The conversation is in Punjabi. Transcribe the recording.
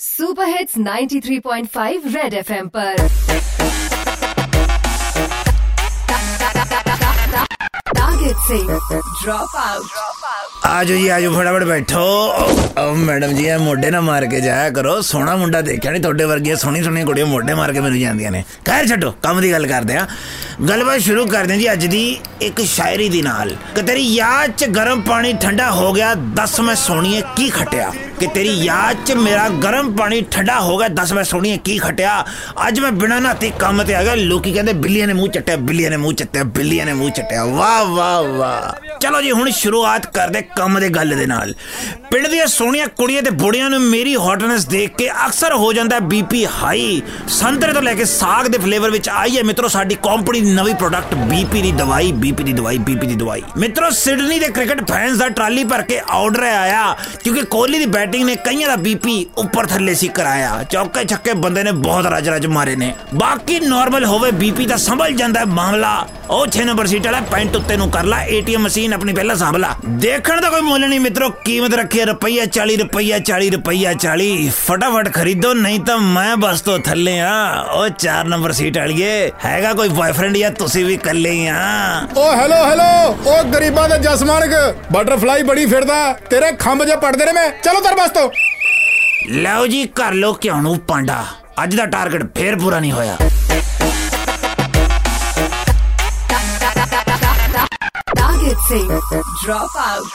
सुपर हिट्स 93.5 रेड एफएम पर टारगेट से ड्रॉप आउट ਆਜੋ ਜੀ ਆਜੋ ਫਟਾਫਟ ਬੈਠੋ ਉਹ ਮੈਡਮ ਜੀ ਇਹ ਮੋਢੇ ਨਾ ਮਾਰ ਕੇ ਜਾਇਆ ਕਰੋ ਸੋਹਣਾ ਮੁੰਡਾ ਦੇਖਿਆ ਨਹੀਂ ਤੁਹਾਡੇ ਵਰਗੀਆਂ ਸੋਹਣੀ ਸੋਹਣੀ ਕੁੜੀਆਂ ਮੋਢੇ ਮਾਰ ਕੇ ਮੈਨੂੰ ਜਾਂਦੀਆਂ ਨੇ ਖੈਰ ਛੱਡੋ ਕੰਮ ਦੀ ਗੱਲ ਕਰਦੇ ਆ ਗੱਲਬਾਤ ਸ਼ੁਰੂ ਕਰਦੇ ਹਾਂ ਜੀ ਅੱਜ ਦੀ ਇੱਕ ਸ਼ਾਇਰੀ ਦੀ ਨਾਲ ਕਿ ਤੇਰੀ ਯਾਦ 'ਚ ਗਰਮ ਪਾਣੀ ਠੰਡਾ ਹੋ ਗਿਆ, ਦੱਸ ਮੈਂ ਸੋਹਣੀਏ ਕੀ ਖਟਿਆ? ਕਿ ਤੇਰੀ ਯਾਦ 'ਚ ਮੇਰਾ ਗਰਮ ਪਾਣੀ ਠੰਡਾ ਹੋ ਗਿਆ, ਦੱਸ ਮੈਂ ਸੋਹਣੀਏ ਕੀ ਖਟਿਆ? ਅੱਜ ਮੈਂ ਬਿਨਾਂ ਨਹਾਤੇ ਕੰਮ ਤੇ ਆ ਗਿਆ, ਲੋਕੀ ਕਹਿੰਦੇ ਬਿੱਲੀਆਂ ਨੇ ਮੂੰਹ ਚੱਟਿਆ, ਬਿੱਲੀਆਂ ਨੇ ਮੂੰਹ ਚੱਟਿਆ, ਬਿੱਲੀਆਂ ਨੇ ਮੂੰਹ ਚੱਟਿਆ। ਵਾਹ ਵਾਹ ਵਾਹ। ਚਲੋ ਜੀ, ਹੁਣ ਸ਼ੁਰੂਆਤ ਕਰਦੇ ਕੰਮ ਦੇ ਗੱਲ ਦੇ ਨਾਲ। ਪਿੰਡ ਦੀਆਂ ਸੋਹਣੀਆਂ ਕੁੜੀਆਂ ਤੇ ਬੁੜੀਆਂ ਨੂੰ ਮੇਰੀ ਹੌਟਨੈਸ ਦੇਖ ਕੇ ਅਕਸਰ ਹੋ ਜਾਂਦਾ ਬੀਪੀ ਹਾਈ ਸੰਤਰੇ ਤੋਂ ਲੈ ਕੇ ਸਾਗ ਦੇ ਫਲੇਵਰ ਵਿੱਚ ਆਈ ਹੈ ਮਿੱਤਰੋ, ਸਾਡੀ ਕੰਪਨੀ ਦੀ ਨਵੀਂ ਪ੍ਰੋਡਕਟ ਬੀਪੀ ਦੀ ਦਵਾਈ ਬੀਪੀ ਦੀ ਦਵਾਈ ਬੀਪੀ ਦੀ ਦਵਾਈ। ਮਿੱਤਰੋ, ਸਿਡਨੀ ਦੇ ਕ੍ਰਿਕਟ ਫੈਨਸ ਦਾ ਟਰਾਲੀ ਭਰ ਕੇ ਆਰਡਰ ਆਇਆ, ਕਿਉਂਕਿ ਕੋਹਲੀ ਦੀ ਬੈਟਿੰਗ ਨੇ ਕਈਆਂ ਦਾ ਬੀਪੀ ਉੱਪਰ ਥੱਲੇ ਸੀ ਕਰਾਇਆ। ਚੌਕੇ ਛੱਕੇ ਬੰਦੇ ਨੇ ਬਹੁਤ ਰਜ ਰਜ ਮਾਰੇ ਨੇ। ਬਾਕੀ ਨਾਰਮਲ ਹੋਵੇ ਬੀਪੀ ਤਾਂ ਸੰਭਲ ਜਾਂਦਾ ਹੈ ਮਾਮਲਾ। ਉਹ 6 ਨੰਬਰ ਸੀਟ ਵਾਲਾ ਪੈਂਟ ਉੱਤੇ ਨੂੰ ਕਰ ਲੈ, ਏਟੀਐਮ ਮਸ਼ੀਨ ਆਪਣੀ ਪਹਿਲਾਂ ਸਾਂਭ ਲਾ ਦੇਖਣ ਦਾ ਕੋਈ ਮੁੱਲ ਨਹੀਂ ਮਿੱਤਰੋ, ਕੀਮਤ ਰੱਖੀ ਹੈ ਰੁਪਈਆ 40 ਰੁਪਈਆ 40 ਰੁਪਈਆ 40 ਫਟਾਫਟ ਖਰੀਦੋ, ਨਹੀਂ ਤਾਂ ਮੈਂ ਬਸ ਤੋਂ ਥੱਲੇ ਆ। ਉਹ 4 ਨੰਬਰ ਸੀਟ ਵਾਲੀਏ, ਹੈਗਾ ਕੋਈ ਬॉयਫ੍ਰੈਂਡ ਜਾਂ ਤੁਸੀਂ ਵੀ ਇਕੱਲੇ ਹੀ ਆ। ਓ ਹੈਲੋ ਹੈਲੋ। ਓ ਗਰੀਬਾਂ ਦਾ ਜਸਮਾਨਕ ਬਟਰਫਲਾਈ ਬੜੀ ਫਿਰਦਾ ਤੇਰੇ ਖੰਭ ਜੇ ਪੜਦੇ ਨੇ ਮੈਂ। ਚਲੋ ਤਰ ਬਸ ਤੋਂ। ਲਓ ਜੀ ਕਰ ਲੋ ਕਿਉਂ ਨੂੰ ਪਾਂਡਾ। ਅੱਜ ਦਾ ਟਾਰਗੇਟ ਫੇਰ ਪੂਰਾ ਨਹੀਂ ਹੋਇਆ। ਟਾਰਗੇਟ ਸੇ ਡ੍ਰੌਪ ਆਊਟ